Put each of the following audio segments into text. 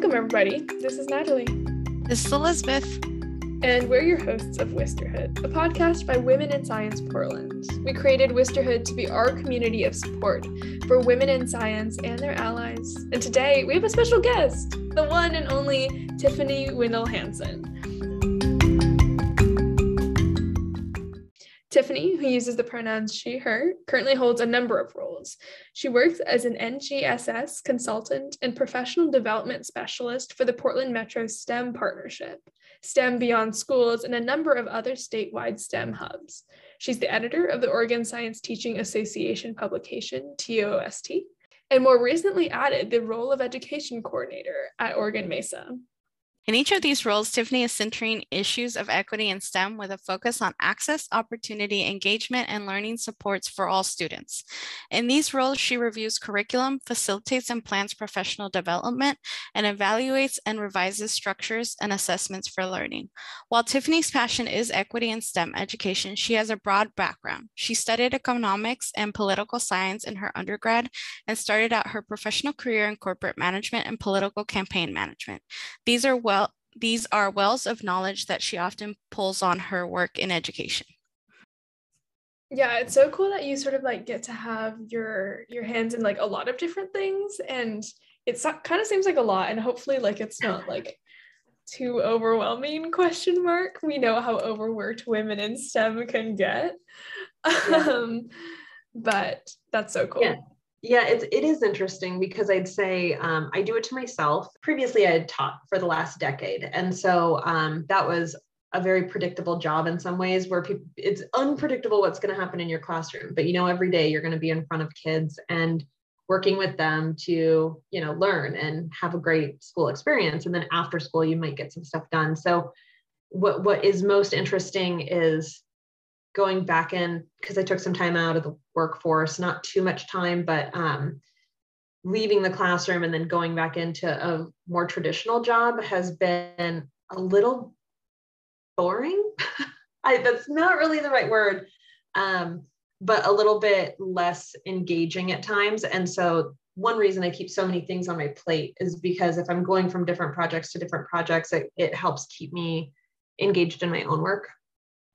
Welcome, everybody. This is Natalie. This is Elizabeth. And we're your hosts of Wisterhood, a podcast by Women in Science Portland. We created Wisterhood to be our community of support for women in science and their allies. And today we have a special guest, the one and only Tiffany Windle Hansen. Tiffany, who uses the pronouns she, her, currently holds a number of roles. She works as an NGSS consultant and professional development specialist for the Portland Metro STEM Partnership, STEM Beyond Schools, and a number of other statewide STEM hubs. She's the editor of the Oregon Science Teaching Association publication, TOST, and more recently added the role of education coordinator at Oregon Mesa. In each of these roles, Tiffany is centering issues of equity in STEM with a focus on access, opportunity, engagement, and learning supports for all students. In these roles, she reviews curriculum, facilitates and plans professional development, and evaluates and revises structures and assessments for learning. While Tiffany's passion is equity in STEM education, she has a broad background. She studied economics and political science in her undergrad and started out her professional career in corporate management and political campaign management. These are well, these are wells of knowledge that she often pulls on her work in education. Yeah, it's so cool that you sort of like get to have your your hands in like a lot of different things and it's kind of seems like a lot and hopefully like it's not like too overwhelming question mark we know how overworked women in stem can get yeah. um but that's so cool yeah yeah, it's it is interesting because I'd say um, I do it to myself. Previously, I had taught for the last decade, and so um, that was a very predictable job in some ways. Where people, it's unpredictable what's going to happen in your classroom, but you know every day you're going to be in front of kids and working with them to you know learn and have a great school experience. And then after school, you might get some stuff done. So what what is most interesting is going back in because I took some time out of the workforce, not too much time, but um, leaving the classroom and then going back into a more traditional job has been a little boring. I, that's not really the right word, um, but a little bit less engaging at times. And so, one reason I keep so many things on my plate is because if I'm going from different projects to different projects, it, it helps keep me engaged in my own work.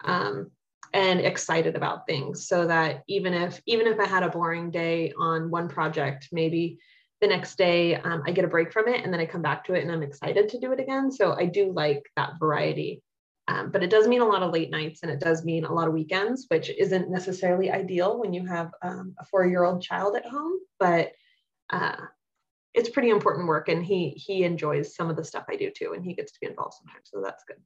Um, and excited about things so that even if even if i had a boring day on one project maybe the next day um, i get a break from it and then i come back to it and i'm excited to do it again. So i do like that variety. Um, but it does mean a lot of late nights and it does mean a lot of weekends which isn't necessarily ideal when you have um, a four year old child at home but uh, it's pretty important work and he he enjoys some of the stuff i do too and he gets to be involved sometimes so that's good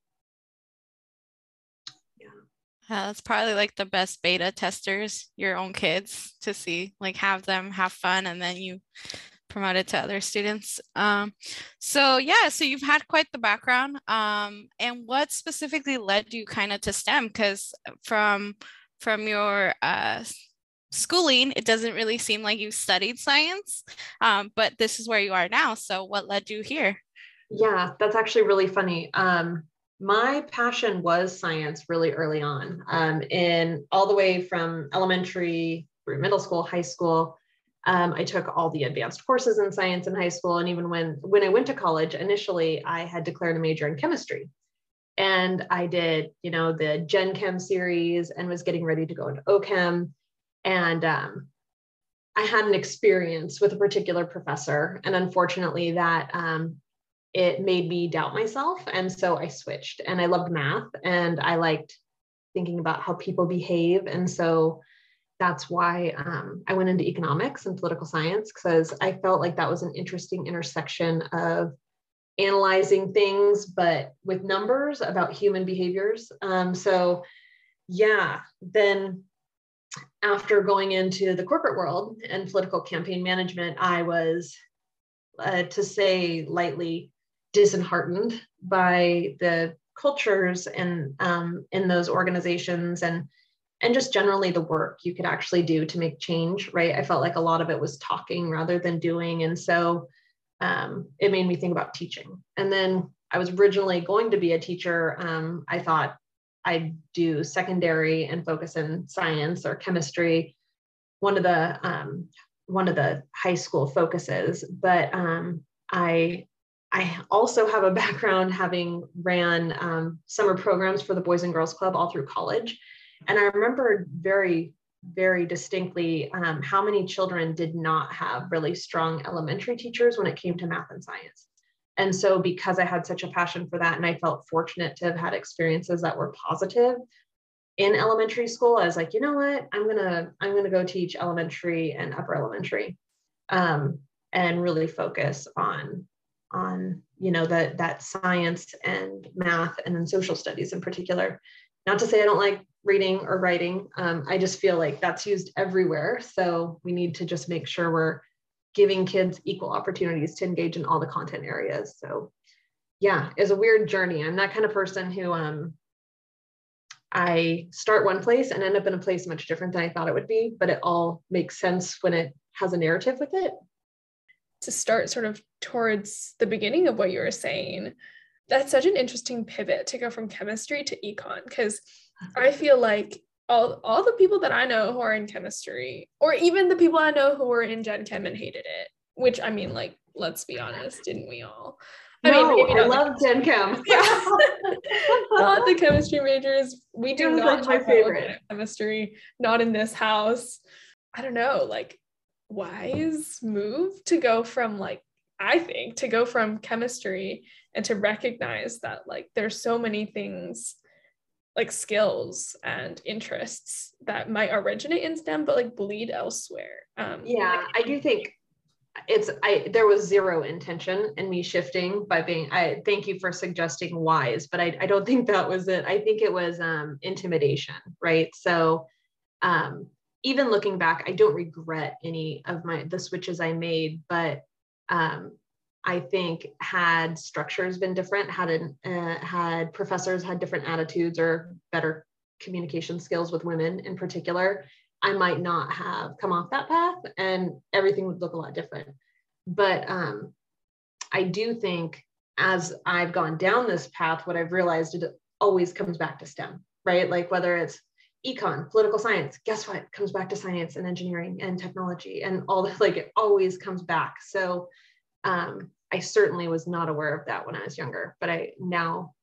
uh, that's probably like the best beta testers, your own kids to see, like have them have fun and then you promote it to other students. Um, so yeah, so you've had quite the background. Um, and what specifically led you kind of to STEM? Because from from your uh, schooling, it doesn't really seem like you studied science, um, but this is where you are now. So what led you here? Yeah, that's actually really funny. Um, my passion was science really early on um, in all the way from elementary through middle school high school. Um, i took all the advanced courses in science in high school and even when when i went to college initially i had declared a major in chemistry. And i did you know the gen chem series and was getting ready to go into ochem and um, i had an experience with a particular professor. And unfortunately that um, it made me doubt myself. And so I switched and I loved math and I liked thinking about how people behave. And so that's why um, I went into economics and political science because I felt like that was an interesting intersection of analyzing things, but with numbers about human behaviors. Um, so, yeah, then after going into the corporate world and political campaign management, I was, uh, to say lightly, disheartened by the cultures and um, in those organizations and and just generally the work you could actually do to make change right? I felt like a lot of it was talking rather than doing. And so um, it made me think about teaching. And then i was originally going to be a teacher. Um, i thought i'd do secondary and focus in science or chemistry one of the um, one of the high school focuses. But um, i I also have a background having ran um, summer programs for the Boys and Girls Club all through college. And I remember very, very distinctly um, how many children did not have really strong elementary teachers when it came to math and science. And so, because I had such a passion for that, and I felt fortunate to have had experiences that were positive in elementary school, I was like, you know what, I'm gonna I'm gonna go teach elementary and upper elementary, um, and really focus on on you know that that science and math and then social studies in particular. Not to say i don't like reading or writing um, i just feel like that's used everywhere. So we need to just make sure we're giving kids equal opportunities to engage in all the content areas. So yeah it's a weird journey. I'm that kind of person who um i start one place and end up in a place much different than i thought it would be but it all makes sense when it has a narrative with it to start sort of towards the beginning of what you were saying, that's such an interesting pivot to go from chemistry to econ because I feel like all, all the people that I know who are in chemistry, or even the people I know who were in Gen Chem and hated it, which I mean, like, let's be honest, didn't we all? I no, mean, I love Gen Chem. Yeah. not the chemistry majors. We do not like my favorite chemistry, not in this house. I don't know, like wise move to go from like I think to go from chemistry and to recognize that like there's so many things like skills and interests that might originate in STEM but like bleed elsewhere. Um, yeah, like, I do think it's I there was zero intention in me shifting by being I thank you for suggesting wise, but I, I don't think that was it. I think it was um intimidation, right? So um even looking back, I don't regret any of my the switches I made, but um, I think had structures been different, had an, uh, had professors had different attitudes or better communication skills with women in particular, I might not have come off that path, and everything would look a lot different. But um, I do think as I've gone down this path, what I've realized it always comes back to STEM, right? Like whether it's econ, political science, guess what? Comes back to science and engineering and technology and all that, like it always comes back. So um, I certainly was not aware of that when I was younger, but I now,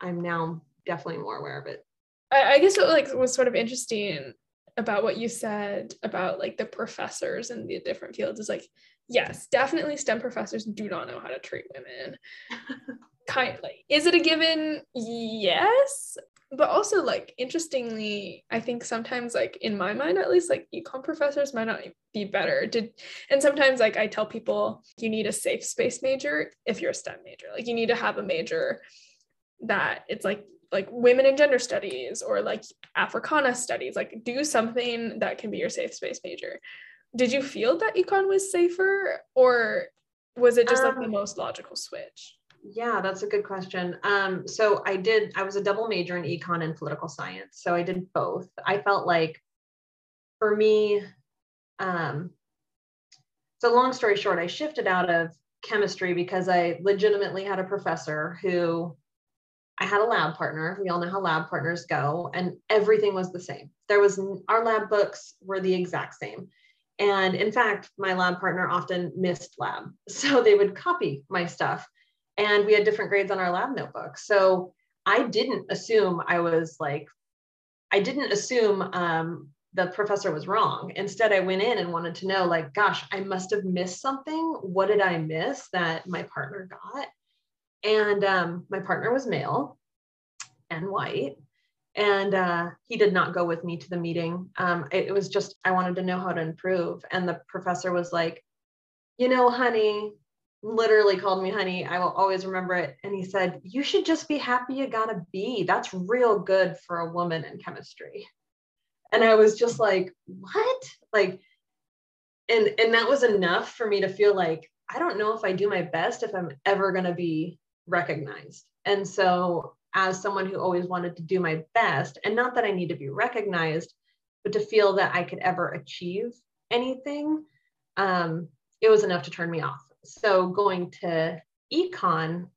I'm now definitely more aware of it. I, I guess what like was sort of interesting about what you said about like the professors and the different fields is like, yes, definitely STEM professors do not know how to treat women. kindly. Is it a given? Yes but also like interestingly i think sometimes like in my mind at least like econ professors might not be better. Did and sometimes like i tell people you need a safe space major if you're a stem major. Like you need to have a major that it's like like women and gender studies or like africana studies. Like do something that can be your safe space major. Did you feel that econ was safer or was it just um, like the um, most logical switch yeah, that's a good question. Um, so I did, I was a double major in econ and political science. So I did both. I felt like for me, um, so long story short, I shifted out of chemistry because I legitimately had a professor who I had a lab partner. We all know how lab partners go, and everything was the same. There was our lab books were the exact same. And in fact, my lab partner often missed lab. So they would copy my stuff and we had different grades on our lab notebook. So I didn't assume I was like, I didn't assume um, the professor was wrong. Instead, I went in and wanted to know, like, gosh, I must have missed something. What did I miss that my partner got? And um, my partner was male and white. And uh, he did not go with me to the meeting. Um, it, it was just, I wanted to know how to improve. And the professor was like, you know, honey, literally called me honey. I will always remember it. And he said, You should just be happy you got a B. That's real good for a woman in chemistry. And I was just like, What? Like, and and that was enough for me to feel like I don't know if I do my best if I'm ever going to be recognized. And so, as someone who always wanted to do my best, and not that I need to be recognized, but to feel that I could ever achieve anything, um, it was enough to turn me off so going to econ,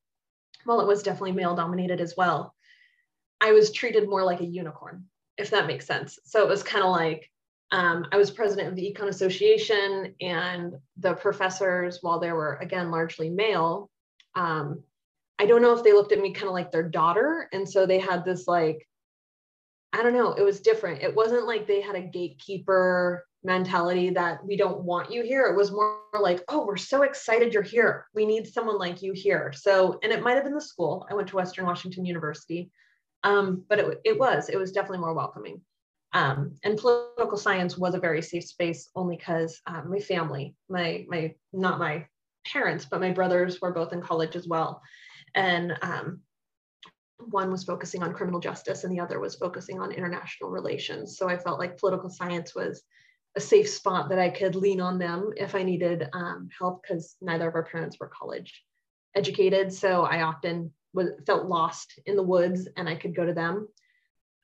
well, it was definitely male dominated as well. I was treated more like a unicorn, if that makes sense. So it was kind of like um, I was president of the Econ Association, and the professors, while they were again largely male, Um, I don't know if they looked at me kind of like their daughter. And so they had this like, I don't know, it was different. It wasn't like they had a gatekeeper mentality that we don't want you here. It was more like, oh, we're so excited you're here. We need someone like you here. So, and it might have been the school. I went to Western Washington University, um, but it, it was, it was definitely more welcoming. Um, and political science was a very safe space only because um, my family, my, my, not my parents, but my brothers were both in college as well. And um, one was focusing on criminal justice and the other was focusing on international relations. So I felt like political science was a safe spot that I could lean on them if I needed um, help because neither of our parents were college educated. So I often was, felt lost in the woods and I could go to them.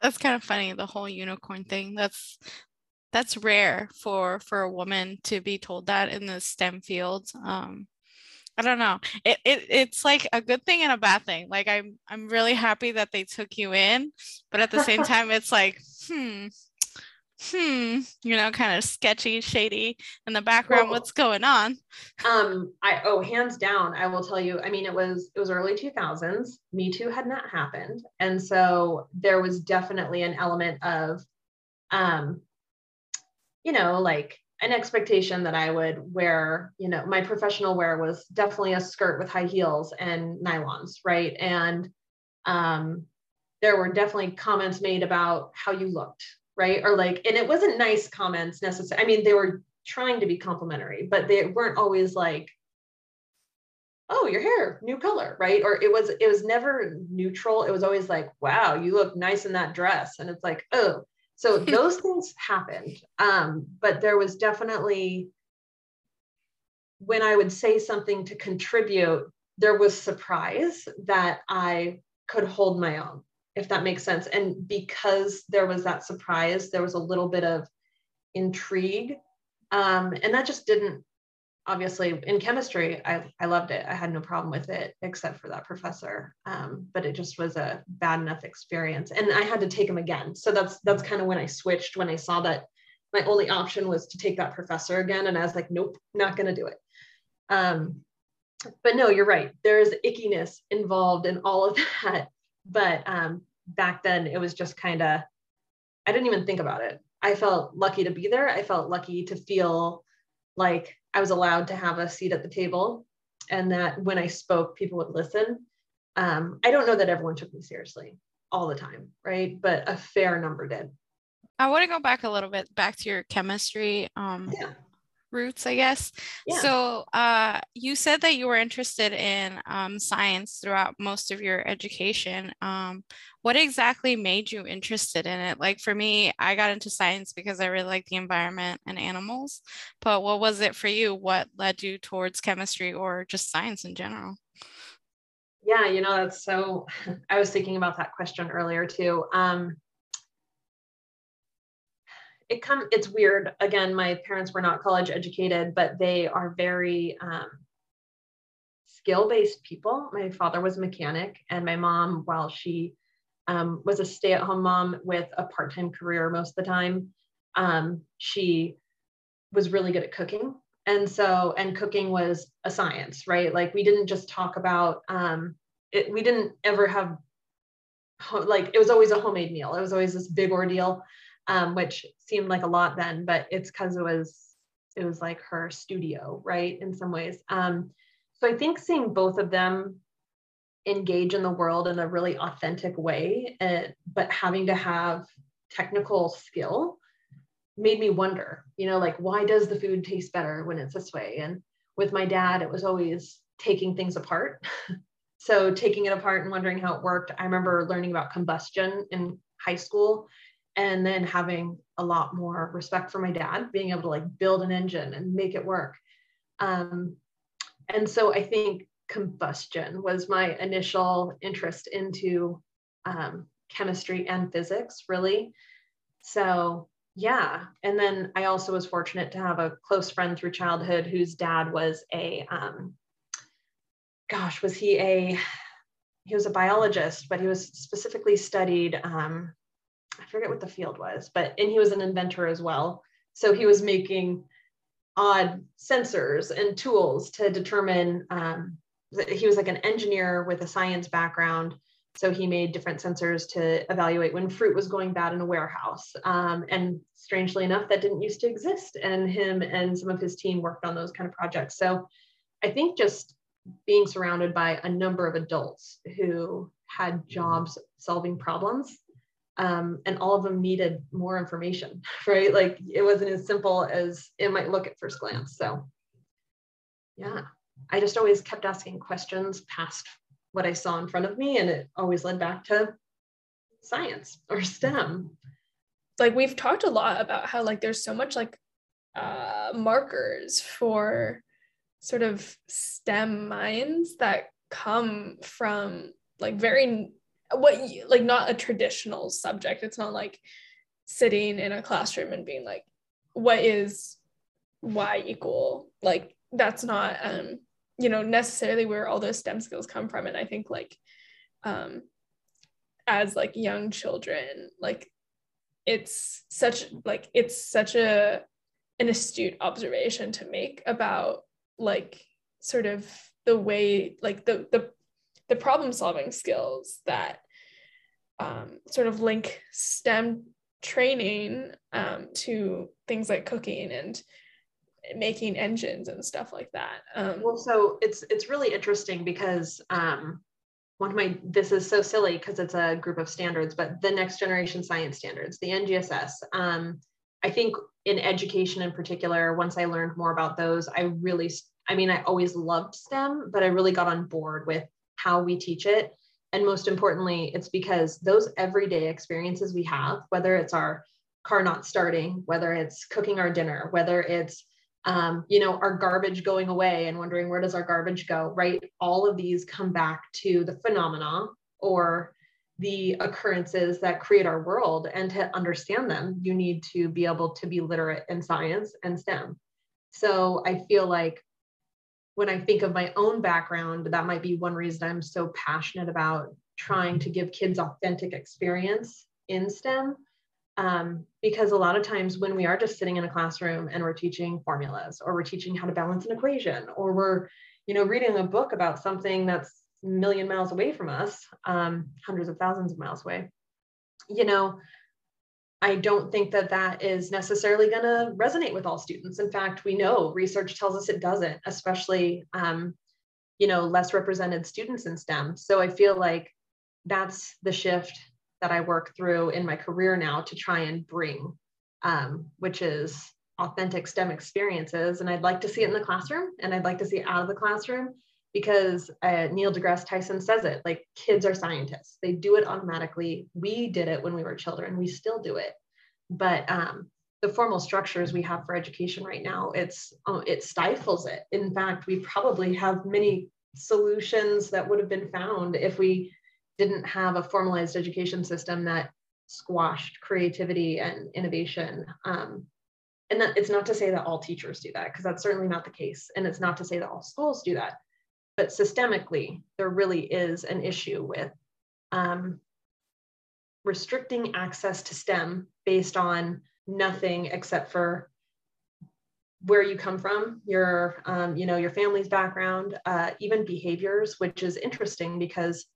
That's kind of funny, the whole unicorn thing. That's that's rare for for a woman to be told that in the STEM fields. Um, I don't know. It, it it's like a good thing and a bad thing. Like I'm I'm really happy that they took you in, but at the same time, it's like, hmm, hmm, you know, kind of sketchy, shady in the background. Well, what's going on? Um, I oh, hands down, I will tell you. I mean, it was it was early 2000s. Me Too had not happened, and so there was definitely an element of, um, you know, like an expectation that I would wear, you know, my professional wear was definitely a skirt with high heels and nylons, right? And um, there were definitely comments made about how you looked, right? Or like, and it wasn't nice comments necessarily. I mean, they were trying to be complimentary, but they weren't always like, oh, your hair, new color, right? Or it was, it was never neutral. It was always like, wow, you look nice in that dress. And it's like, oh, so those things happened. Um, but there was definitely, when I would say something to contribute, there was surprise that I could hold my own, if that makes sense. And because there was that surprise, there was a little bit of intrigue. Um, and that just didn't obviously in chemistry I, I loved it. I had no problem with it except for that professor. Um, but it just was a bad enough experience. And i had to take him again. So that's that's kind of when i switched when i saw that my only option was to take that professor again. And i was like nope not going to do it. Um, but no you're right. There's ickiness involved in all of that but um, back then it was just kind of i didn't even think about it i felt lucky to be there i felt lucky to feel like I was allowed to have a seat at the table and that when I spoke, people would listen. Um, I don't know that everyone took me seriously all the time, right? But a fair number did. I want to go back a little bit back to your chemistry. Um, yeah roots, I guess. Yeah. So uh, you said that you were interested in um, science throughout most of your education. Um, what exactly made you interested in it? Like for me, I got into science because I really like the environment and animals. But what was it for you? What led you towards chemistry or just science in general? Yeah, you know, that's so. I was thinking about that question earlier too. Um, it come it's weird. Again my parents were not college educated but they are very um, skill based people. My father was a mechanic and my mom while she um, was a stay at home mom with a part time career most of the time um, she was really good at cooking. And so and cooking was a science right? Like we didn't just talk about um, it we didn't ever have like it was always a homemade meal. It was always this big ordeal um, which seemed like a lot then, but it's because it was it was like her studio, right? In some ways. Um, so I think seeing both of them engage in the world in a really authentic way, uh, but having to have technical skill made me wonder, you know, like why does the food taste better when it's this way? And with my dad, it was always taking things apart. so taking it apart and wondering how it worked. I remember learning about combustion in high school and then having a lot more respect for my dad being able to like build an engine and make it work. Um, and so i think combustion was my initial interest into um, chemistry and physics really. So yeah. And then i also was fortunate to have a close friend through childhood whose dad was a um, gosh was he a he was a biologist but he was specifically studied um, I forget what the field was, but and he was an inventor as well. So he was making odd sensors and tools to determine um, he was like an engineer with a science background so he made different sensors to evaluate when fruit was going bad in a warehouse. Um, and strangely enough, that didn't used to exist. And him and some of his team worked on those kind of projects. So I think just being surrounded by a number of adults who had jobs solving problems um, and all of them needed more information, right? Like it wasn't as simple as it might look at first glance. So yeah, I just always kept asking questions past what I saw in front of me, and it always led back to science or STEM. Like we've talked a lot about how like there's so much like uh, markers for sort of STEM minds that come from like very what like not a traditional subject. It's not like sitting in a classroom and being like, what is y equal? Like that's not um you know necessarily where all those stem skills come from and i think like um as like young children like it's such like it's such a an astute observation to make about like sort of the way like the the the problem solving skills that um, sort of link STEM training um, to things like cooking and making engines and stuff like that. Um, well, so it's it's really interesting because um, one of my this is so silly because it's a group of standards, but the next generation science standards, the NGSS. Um, I think in education in particular, once I learned more about those, I really, I mean, I always loved STEM, but I really got on board with how we teach it. And most importantly, it's because those everyday experiences we have, whether it's our car not starting, whether it's cooking our dinner, whether it's um, you know, our garbage going away and wondering where does our garbage go, right? All of these come back to the phenomena or the occurrences that create our world. And to understand them, you need to be able to be literate in science and STEM. So I feel like when I think of my own background, that might be one reason I'm so passionate about trying to give kids authentic experience in STEM. Um, because a lot of times when we are just sitting in a classroom and we're teaching formulas or we're teaching how to balance an equation or we're you know reading a book about something that's a million miles away from us um, hundreds of thousands of miles away you know i don't think that that is necessarily going to resonate with all students. In fact we know research tells us it doesn't especially um, you know less represented students in stem. So i feel like that's the shift that I work through in my career now to try and bring, um, which is authentic STEM experiences. And I'd like to see it in the classroom and I'd like to see it out of the classroom because uh, Neil deGrasse Tyson says it like kids are scientists. They do it automatically. We did it when we were children. We still do it. But um, the formal structures we have for education right now, it's uh, it stifles it. In fact, we probably have many solutions that would have been found if we didn't have a formalized education system that squashed creativity and innovation. Um, and that, it's not to say that all teachers do that, because that's certainly not the case. And it's not to say that all schools do that. But systemically, there really is an issue with um, restricting access to STEM based on nothing except for where you come from, your, um, you know, your family's background, uh, even behaviors, which is interesting because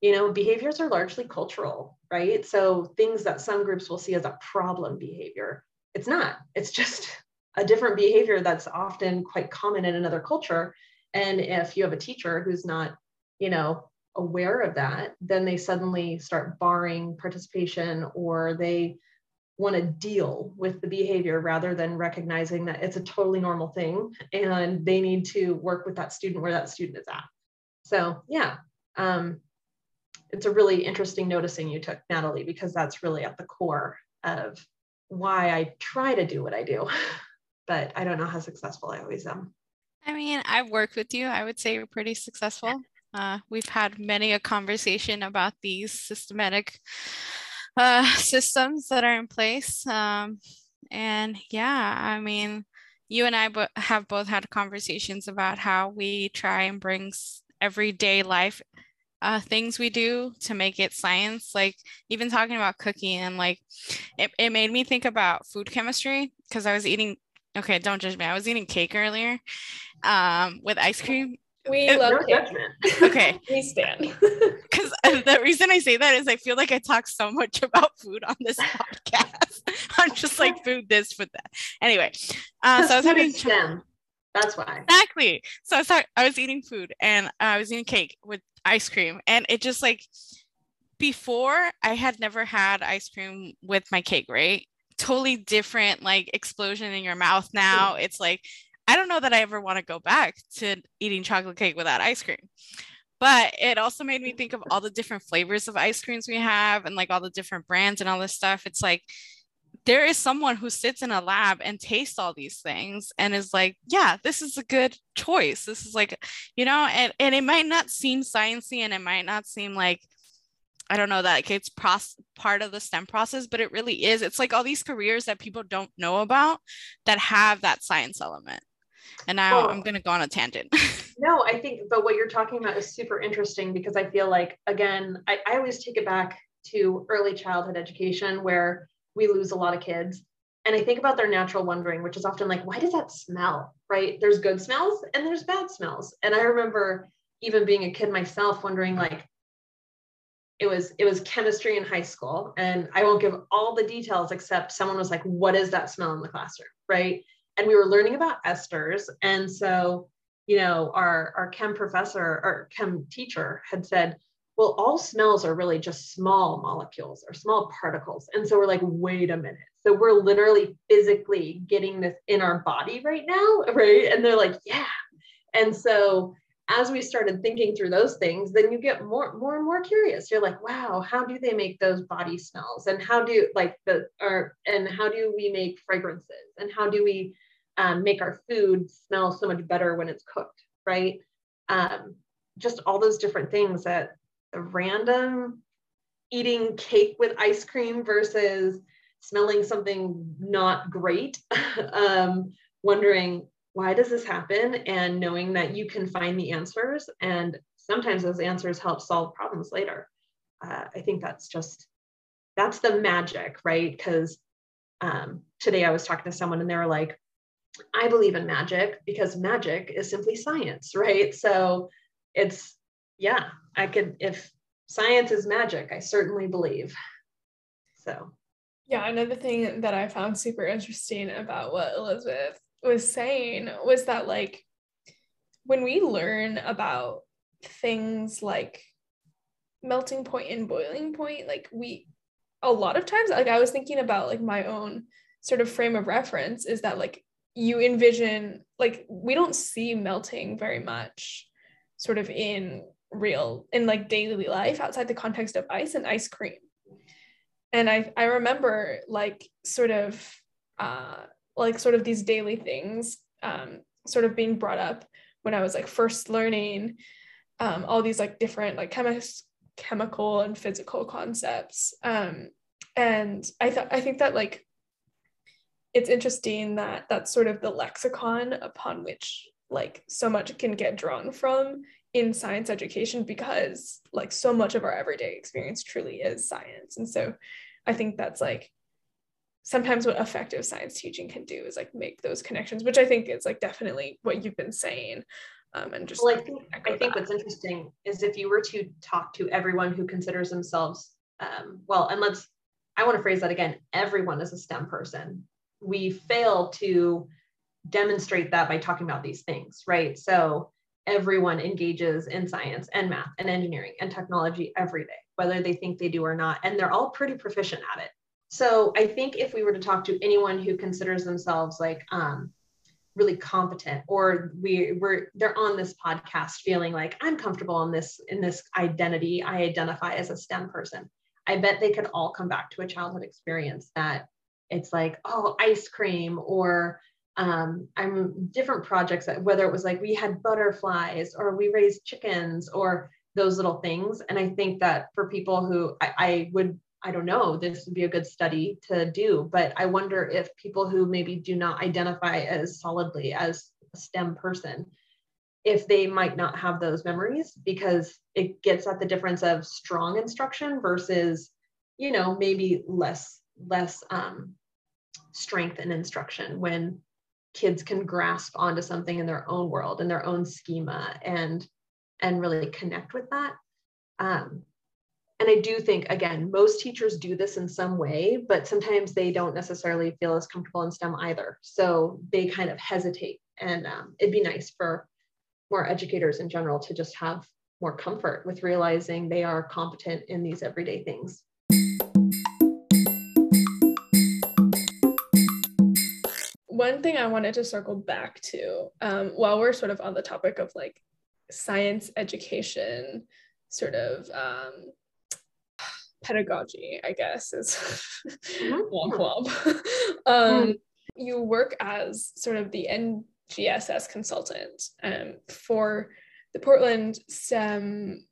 you know behaviors are largely cultural right? So things that some groups will see as a problem behavior it's not. It's just a different behavior that's often quite common in another culture and if you have a teacher who's not you know aware of that then they suddenly start barring participation or they want to deal with the behavior rather than recognizing that it's a totally normal thing and they need to work with that student where that student is at so yeah um, it's a really interesting noticing you took, Natalie, because that's really at the core of why I try to do what I do. But I don't know how successful I always am. I mean, I've worked with you. I would say you're pretty successful. Uh, we've had many a conversation about these systematic uh, systems that are in place. Um, and yeah, I mean, you and I bo- have both had conversations about how we try and bring everyday life uh, things we do to make it science. Like even talking about cooking and like it, it made me think about food chemistry because I was eating, okay, don't judge me. I was eating cake earlier um, with ice cream We It- love No cake. judgment. Okay. We stand. Because the reason I say that is I feel like I talk so much about food on this podcast. I'm just like food this, food that. Anyway, uh, so I was Food having is That's why. exactly. So I was I was eating food and uh, I was eating cake with ice cream, and it just like before I had never had ice cream with my cake, right? Totally different, like explosion in your mouth. Now it's like I don't know that I ever want to go back to eating chocolate cake without ice cream. But it also made me think of all the different flavors of ice creams we have and like all the different brands and all this stuff. It's like there is someone who sits in a lab and tastes all these things and is like, yeah, this is a good choice. This is like, you know, and, and it might not seem sciencey and it might not seem like, I don't know that like it's pros- part of the STEM process, but it really is. It's like all these careers that people don't know about that have that science element. And now Well- I'm going to go on a tangent. No, I think, but what you're talking about is super interesting because I feel like, again, I, I always take it back to early childhood education where we lose a lot of kids. And I think about their natural wondering, which is often like, why does that smell? Right? There's good smells and there's bad smells. And I remember even being a kid myself wondering, like, it was it was chemistry in high school. And i won't give all the details except someone was like what is that smell in the classroom? Right? And we were learning about esters. And so you know our our chem professor or chem teacher had said well all smells are really just small molecules or small particles. And so we're like wait a minute. So we're literally physically getting this in our body right now right? And they're like yeah. And so as we started thinking through those things then you get more more and more curious. You're like wow how do they make those body smells? And how do like the or and how do we make fragrances? And how do we um, make our food smell so much better when it's cooked right? Um, just all those different things that the random eating cake with ice cream versus smelling something not great um, wondering why does this happen? And knowing that you can find the answers and sometimes those answers help solve problems later. Uh, i think that's just that's the magic right? Because um, today i was talking to someone and they were like i believe in magic because magic is simply science right? So it's yeah i could if science is magic i certainly believe. So. Yeah, another thing that I found super interesting about what Elizabeth was saying was that, like, when we learn about things like melting point and boiling point, like, we a lot of times, like, I was thinking about like my own sort of frame of reference is that, like, you envision, like, we don't see melting very much sort of in real, in like daily life outside the context of ice and ice cream. And I I remember like sort of uh like sort of these daily things um sort of being brought up when I was like first learning um all these like different like chemis- chemical and physical concepts. Um and I thought I think that like it's interesting that that's sort of the lexicon upon which like so much can get drawn from in science education because like so much of our everyday experience truly is science. And so i think that's like sometimes what effective science teaching can do is like make those connections which i think is like definitely what you've been saying um, and just well, I think, I think what's interesting is if you were to talk to everyone who considers themselves, um, well, and let's, I want to phrase that again, everyone is a STEM person. We fail to demonstrate that by talking about these things, right? So everyone engages in science and math and engineering and technology every day, whether they think they do or not, and they're all pretty proficient at it. So I think if we were to talk to anyone who considers themselves like um, really competent, or we we're they're on this podcast feeling like I'm comfortable in this in this identity, I identify as a STEM person. I bet they could all come back to a childhood experience that it's like oh ice cream or um, I'm different projects that whether it was like we had butterflies or we raised chickens or those little things. And I think that for people who I, I would, I don't know, this would be a good study to do, but I wonder if people who maybe do not identify as solidly as a STEM person, if they might not have those memories because it gets at the difference of strong instruction versus, you know, maybe less, less um, strength in instruction when kids can grasp onto something in their own world in their own schema and and really connect with that. Um, and i do think again most teachers do this in some way but sometimes they don't necessarily feel as comfortable in stem either. So they kind of hesitate. And um, it'd be nice for more educators in general to just have more comfort with realizing they are competent in these everyday things. One thing I wanted to circle back to um, while we're sort of on the topic of like science education, sort of um, pedagogy, I guess is womp Mm-hmm. womp. um, You work as sort of the NGSS consultant um, for the Portland STEM.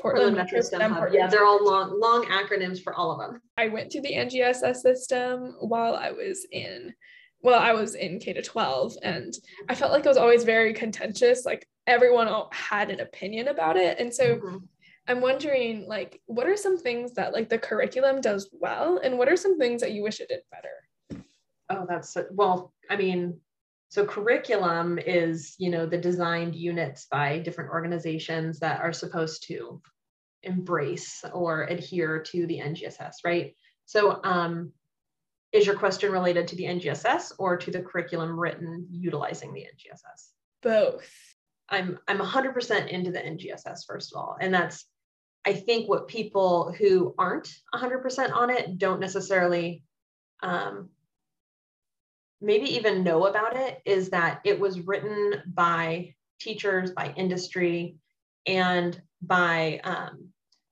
Portland Metro STEM Hub. Yeah, they're all long, long acronyms for all of them. I went through the NGSS system while I was in well, I was in K to 12 and I felt like it was always very contentious. Like everyone had an opinion about it. And so Mhm. I'm wondering like what are some things that like the curriculum does well and what are some things that you wish it did better? Oh, that's well, I mean, so curriculum is, you know, the designed units by different organizations that are supposed to embrace or adhere to the NGSS, right? So, um, is your question related to the NGSS or to the curriculum written utilizing the NGSS? Both. I'm I'm 100% into the NGSS first of all, and that's I think what people who aren't 100% on it don't necessarily um, maybe even know about it is that it was written by teachers, by industry, and by um,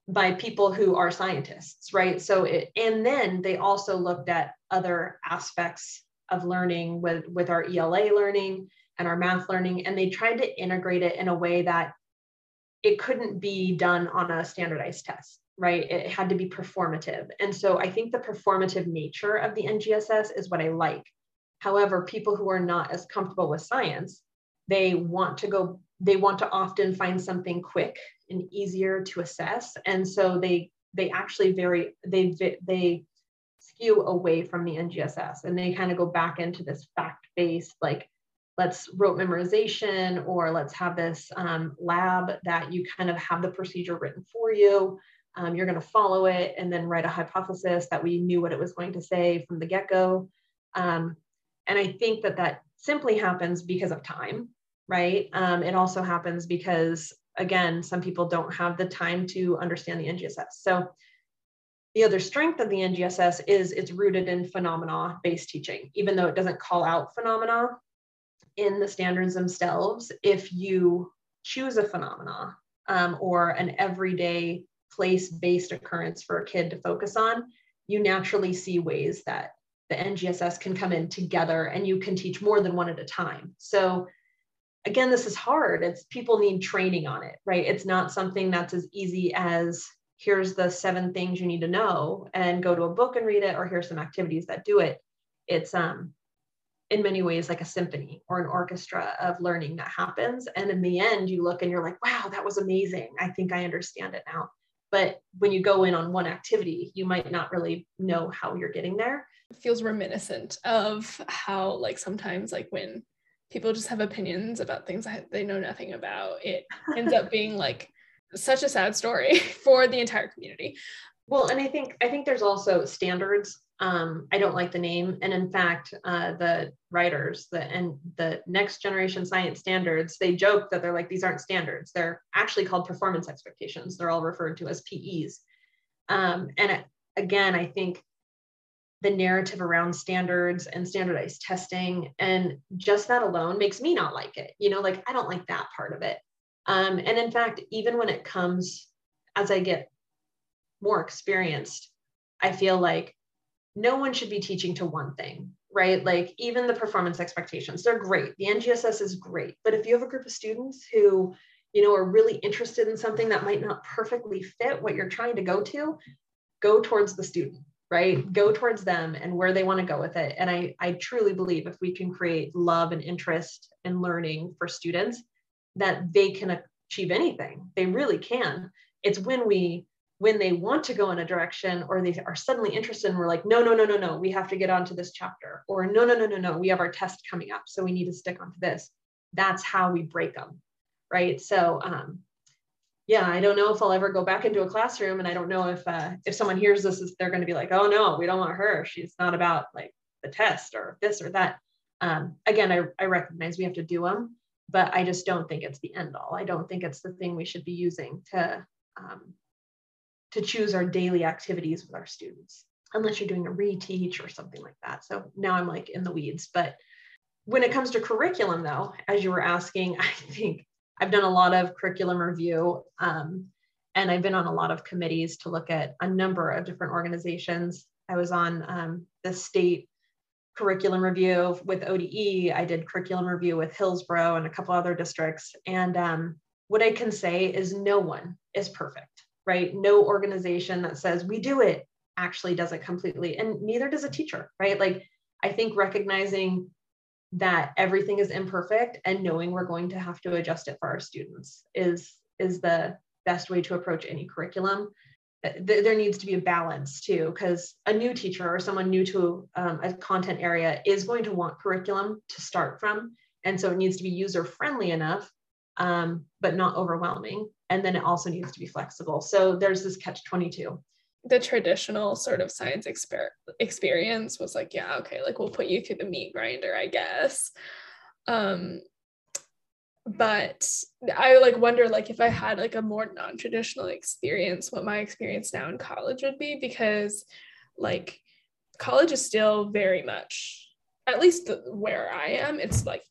by people who are scientists, right? So it, and then they also looked at other aspects of learning with with our ELA learning and our math learning, and they tried to integrate it in a way that it couldn't be done on a standardized test, right? It had to be performative. And so I think the performative nature of the NGSS is what I like. However, people who are not as comfortable with science, they want to go, they want to often find something quick and easier to assess. And so they they actually very they they skew away from the NGSS and they kind of go back into this fact-based like let's rote memorization or let's have this um, lab that you kind of have the procedure written for you. Um, you're going to follow it and then write a hypothesis that we knew what it was going to say from the get-go. Um, and I think that that simply happens because of time, right? Um, it also happens because, again, some people don't have the time to understand the NGSS. So the other strength of the NGSS is it's rooted in phenomena-based teaching, even though it doesn't call out phenomena in the standards themselves, if you choose a phenomena um, or an everyday place-based occurrence for a kid to focus on, you naturally see ways that the NGSS can come in together and you can teach more than one at a time. So again, this is hard. It's people need training on it, right? It's not something that's as easy as here's the seven things you need to know and go to a book and read it, or here's some activities that do it. It's um in many ways like a symphony or an orchestra of learning that happens. And in the end, you look and you're like, wow, that was amazing. I think I understand it now. But when you go in on one activity, you might not really know how you're getting there. It feels reminiscent of how like sometimes like when people just have opinions about things that they know nothing about, it ends up being like such a sad story for the entire community. Well, and I think I think there's also standards. Um, I don't like the name, and in fact, uh, the writers, the and the next generation science standards, they joke that they're like these aren't standards. They're actually called performance expectations. They're all referred to as PEs. Um, and again, I think the narrative around standards and standardized testing and just that alone makes me not like it. You know, like I don't like that part of it. Um, and in fact, even when it comes as I get more experienced, I feel like no one should be teaching to one thing, right? Like even the performance expectations, they're great. The NGSS is great. But if you have a group of students who, you know, are really interested in something that might not perfectly fit what you're trying to go to, go towards the student, right? Go towards them and where they want to go with it. And I, I truly believe if we can create love and interest and learning for students, that they can achieve anything. They really can. It's when we when they want to go in a direction or they are suddenly interested and we're like no no no no no we have to get onto this chapter or no no no no no we have our test coming up so we need to stick onto this. That's how we break them right? So um, yeah i don't know if i'll ever go back into a classroom and i don't know if uh, if someone hears this they're going to be like oh no we don't want her. She's not about like the test or this or that. Um, again I, I recognize we have to do them but i just don't think it's the end all. I don't think it's the thing we should be using to um, to choose our daily activities with our students, unless you're doing a reteach or something like that. So now I'm like in the weeds. But when it comes to curriculum, though, as you were asking, I think I've done a lot of curriculum review. Um, and I've been on a lot of committees to look at a number of different organizations. I was on um, the state curriculum review with ODE. I did curriculum review with Hillsboro and a couple other districts. And um, what I can say is no one is perfect right? No organization that says we do it actually does it completely, and neither does a teacher, right? Like, I think recognizing that everything is imperfect and knowing we're going to have to adjust it for our students is is the best way to approach any curriculum there needs to be a balance too because a new teacher or someone new to um, a content area is going to want curriculum to start from and so it needs to be user friendly enough um, but not overwhelming. And then it also needs to be flexible. So there's this catch 22. The traditional sort of science exper- experience was like, yeah, okay, like we'll put you through the meat grinder, I guess. Um, but I like wonder like if I had like a more non-traditional experience, what my experience now in college would be because like college is still very much at least where I am, it's like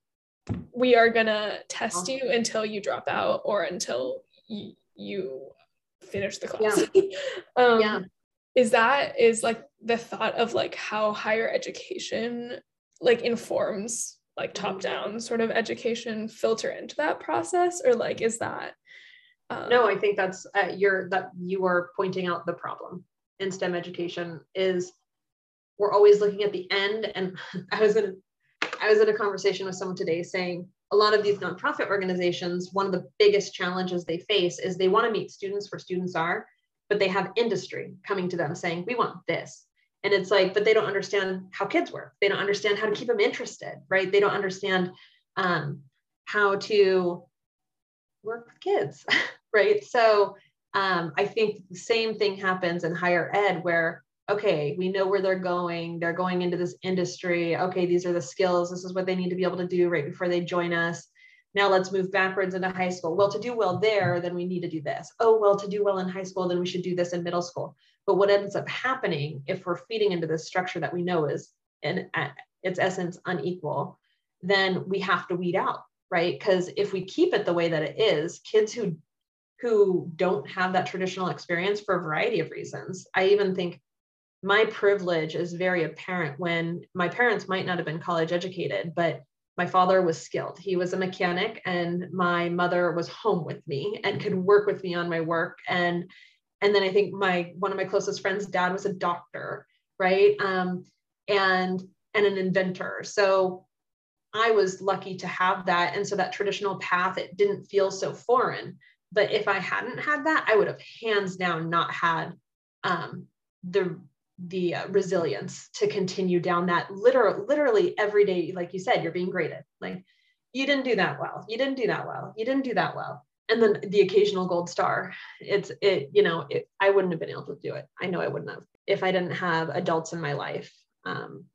we are gonna test you until you drop out or until y- you finish the class. Yeah. um, yeah. Is that is like the thought of like how higher education like informs like top mm-hmm. down sort of education filter into that process or like is that um, no i think that's uh, you're that you are pointing out the problem in stem education is we're always looking at the end and i was in I was in a conversation with someone today saying a lot of these nonprofit organizations, one of the biggest challenges they face is they want to meet students where students are, but they have industry coming to them saying, we want this. And it's like, but they don't understand how kids work. They don't understand how to keep them interested, right? They don't understand um, how to work with kids, right? So um, I think the same thing happens in higher ed where okay, we know where they're going. They're going into this industry. Okay, these are the skills. This is what they need to be able to do right before they join us. Now let's move backwards into high school. Well, to do well there, then we need to do this. Oh, well, to do well in high school, then we should do this in middle school. But what ends up happening if we're feeding into this structure that we know is in its essence unequal, then we have to weed out, right? Because if we keep it the way that it is, kids who who don't have that traditional experience for a variety of reasons. I even think my privilege is very apparent when my parents might not have been college educated, but my father was skilled. He was a mechanic, and my mother was home with me and could work with me on my work. And and then I think my one of my closest friends' dad was a doctor, right? Um, and and an inventor. So I was lucky to have that. And so that traditional path, it didn't feel so foreign. But if I hadn't had that, I would have hands down not had um, the the uh, resilience to continue down that literal literally every day like you said you're being graded. Like you didn't do that well. You didn't do that well. You didn't do that well. And then the occasional gold star it's it you know it, i wouldn't have been able to do it. I know i wouldn't have if i didn't have adults in my life um,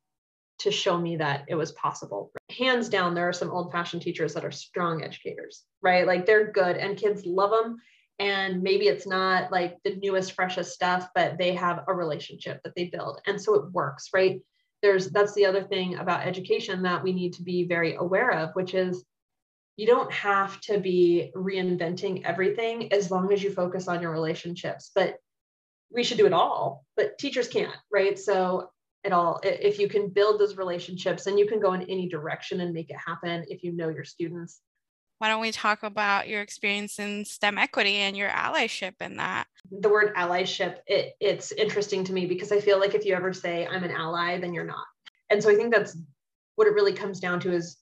to show me that it was possible. Hands down there are some old fashioned teachers that are strong educators right? Like they're good and kids love them and maybe it's not like the newest freshest stuff but they have a relationship that they build and so it works right? There's that's the other thing about education that we need to be very aware of which is you don't have to be reinventing everything as long as you focus on your relationships but we should do it all but teachers can't right? So it all if you can build those relationships and you can go in any direction and make it happen if you know your students why don't we talk about your experience in STEM equity and your allyship in that? The word allyship, it, it's interesting to me because I feel like if you ever say I'm an ally, then you're not. And so I think that's what it really comes down to is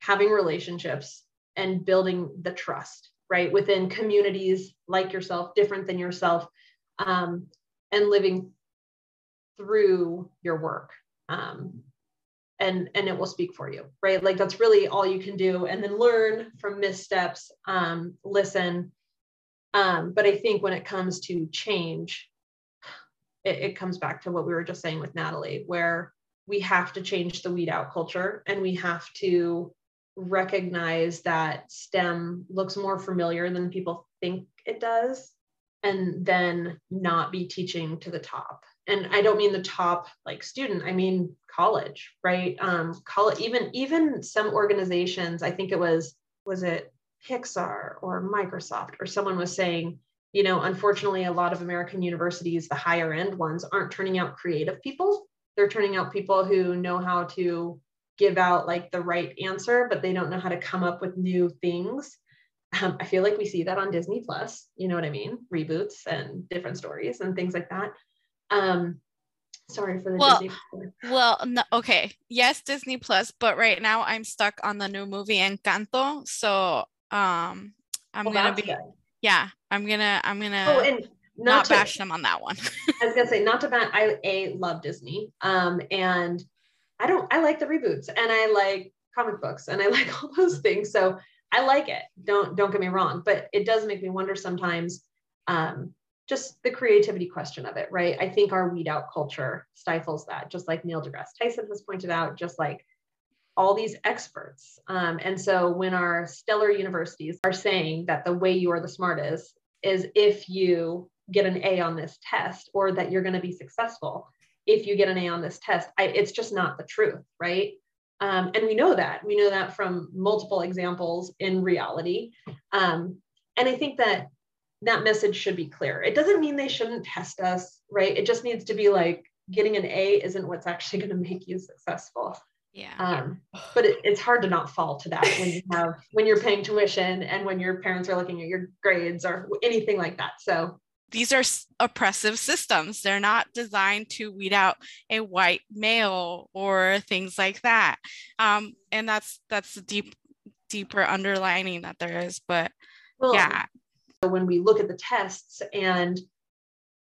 having relationships and building the trust, right? Within communities like yourself, different than yourself, um, and living through your work. Um, and, and it will speak for you, right? Like that's really all you can do. And then learn from missteps, um, listen. Um, but I think when it comes to change, it, it comes back to what we were just saying with Natalie, where we have to change the weed out culture and we have to recognize that STEM looks more familiar than people think it does, and then not be teaching to the top. And I don't mean the top like student, I mean college, right? Um, college, even even some organizations, I think it was was it Pixar or Microsoft or someone was saying, you know, unfortunately, a lot of American universities, the higher end ones, aren't turning out creative people. They're turning out people who know how to give out like the right answer, but they don't know how to come up with new things. Um, I feel like we see that on Disney Plus, you know what I mean? Reboots and different stories and things like that. Um, sorry for the well, Disney. Well, no, okay. Yes, Disney Plus, but right now I'm stuck on the new movie Encanto. So um I'm well, gonna be good. yeah, I'm gonna I'm gonna oh, and not, not to, bash them on that one. I was gonna say not to bash I a love Disney. Um and I don't, I like the reboots and I like comic books and I like all those things. So I like it. Don't, don't get me wrong, but it does make me wonder sometimes, um, just the creativity question of it, right? I think our weed out culture stifles that, just like Neil deGrasse Tyson has pointed out, just like all these experts. Um, and so when our stellar universities are saying that the way you are the smartest is if you get an A on this test or that you're going to be successful, if you get an A on this test. I, it's just not the truth, right? Um, and we know that. We know that from multiple examples in reality. Um, and I think that that message should be clear. It doesn't mean they shouldn't test us, right? It just needs to be like getting an A isn't what's actually going to make you successful. Yeah. Um, but it, it's hard to not fall to that when you have when you're paying tuition and when your parents are looking at your grades or anything like that. So these are oppressive systems. They're not designed to weed out a white male or things like that. Um, and that's that's the deep, deeper underlining that there is. But well, yeah. When we look at the tests and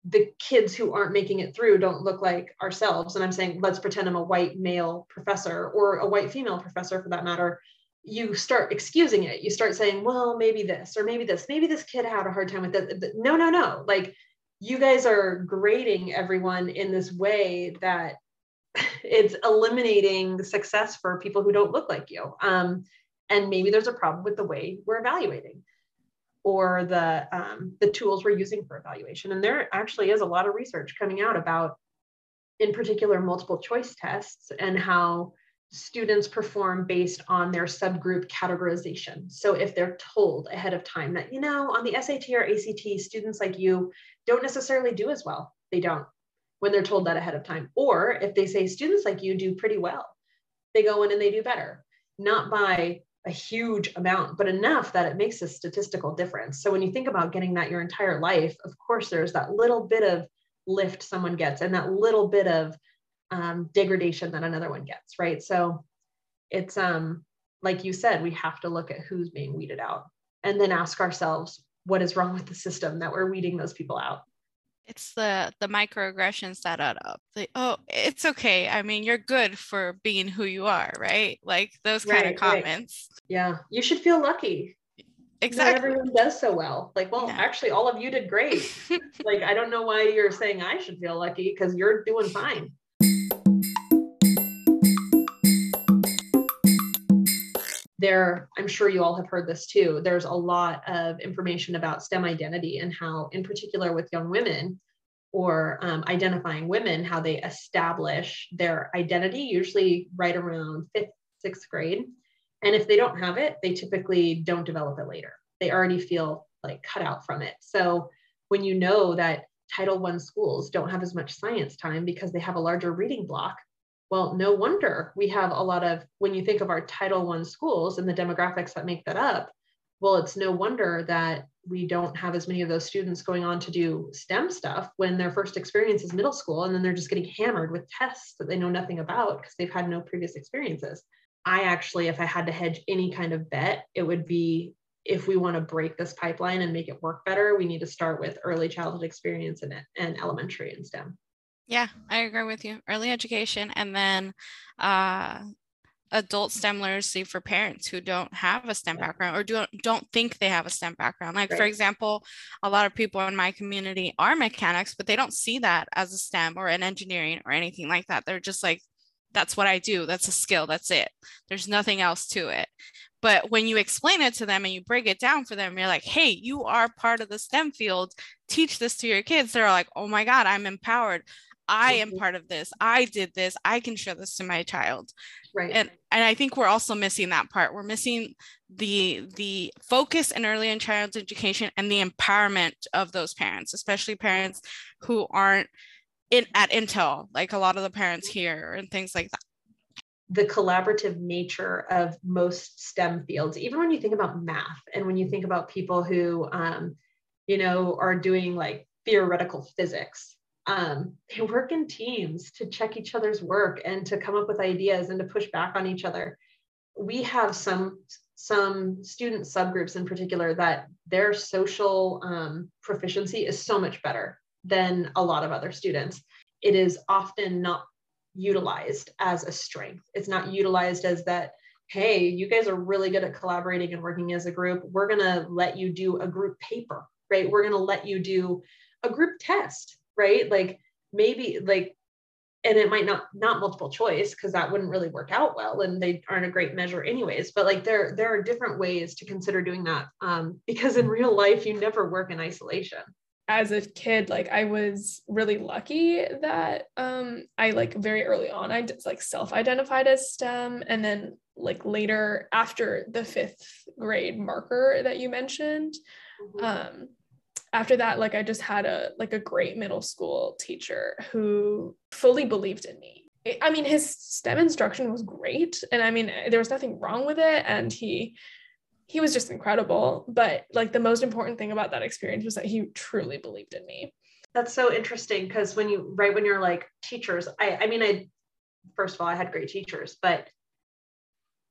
the kids who aren't making it through don't look like ourselves, and I'm saying let's pretend I'm a white male professor or a white female professor for that matter you start excusing it. You start saying, well, maybe this, or maybe this, maybe this kid had a hard time with this. No, no, no. Like you guys are grading everyone in this way that it's eliminating success for people who don't look like you. Um, and maybe there's a problem with the way we're evaluating or the um, the tools we're using for evaluation. And there actually is a lot of research coming out about, in particular, multiple choice tests and how students perform based on their subgroup categorization. So if they're told ahead of time that, you know, on the SAT or ACT, students like you don't necessarily do as well, they don't when they're told that ahead of time. Or if they say students like you do pretty well, they go in and they do better, not by a huge amount, but enough that it makes a statistical difference. So when you think about getting that your entire life, of course, there's that little bit of lift someone gets and that little bit of um, degradation that another one gets, right? So it's um, like you said, we have to look at who's being weeded out and then ask ourselves, what is wrong with the system that we're weeding those people out? It's the the microaggressions that add up. The, oh, it's okay. I mean, you're good for being who you are, right? Like those kind right, of comments. Right. Yeah, you should feel lucky. Exactly. Not everyone does so well. Like, well, yeah. actually, all of you did great. like, I don't know why you're saying I should feel lucky because you're doing fine. There i'm sure you all have heard this too there's a lot of information about stem identity and how in particular with young women or um, identifying women how they establish their identity usually right around fifth sixth grade. And if they don't have it they typically don't develop it later. They already feel like cut out from it. So when you know that title one schools don't have as much science time because they have a larger reading block well, no wonder we have a lot of, when you think of our Title One schools and the demographics that make that up, well, it's no wonder that we don't have as many of those students going on to do STEM stuff when their first experience is middle school and then they're just getting hammered with tests that they know nothing about because they've had no previous experiences. I actually, if I had to hedge any kind of bet, it would be if we want to break this pipeline and make it work better, we need to start with early childhood experience and, and elementary in STEM. Yeah, I agree with you. Early education and then uh, adult STEM literacy for parents who don't have a STEM background or don't don't think they have a STEM background. Like right. for example, a lot of people in my community are mechanics, but they don't see that as a STEM or an engineering or anything like that. They're just like, that's what I do. That's a skill. That's it. There's nothing else to it. But when you explain it to them and you break it down for them, you're like, hey, you are part of the STEM field. Teach this to your kids. They're like, oh my God, I'm empowered. I am mm-hmm. part of this. I did this. I can show this to my child. Right. And and I think we're also missing that part. We're missing the the focus in early and child education and the empowerment of those parents, especially parents who aren't in at Intel, like a lot of the parents here and things like that. The collaborative nature of most STEM fields, even when you think about math and when you think about people who, um, you know, are doing like theoretical physics, um, they work in teams to check each other's work and to come up with ideas and to push back on each other. We have some some student subgroups in particular that their social um, proficiency is so much better than a lot of other students. It is often not utilized as a strength. It's not utilized as that, hey, you guys are really good at collaborating and working as a group. We're going to let you do a group paper, right? We're going to let you do a group test, right? Like maybe like and it might not not multiple choice because that wouldn't really work out well and they aren't a great measure anyways but like there there are different ways to consider doing that um, because in real life you never work in isolation as a kid like i was really lucky that um i like very early on i just like self-identified as stem and then like later after the fifth grade marker that you mentioned mm-hmm. um after that like i just had a like a great middle school teacher who fully believed in me I mean, his STEM instruction was great. And I mean, there was nothing wrong with it. And he he was just incredible. But like the most important thing about that experience was that he truly believed in me. That's so interesting because when you right when you're like teachers, I I mean I first of all I had great teachers, but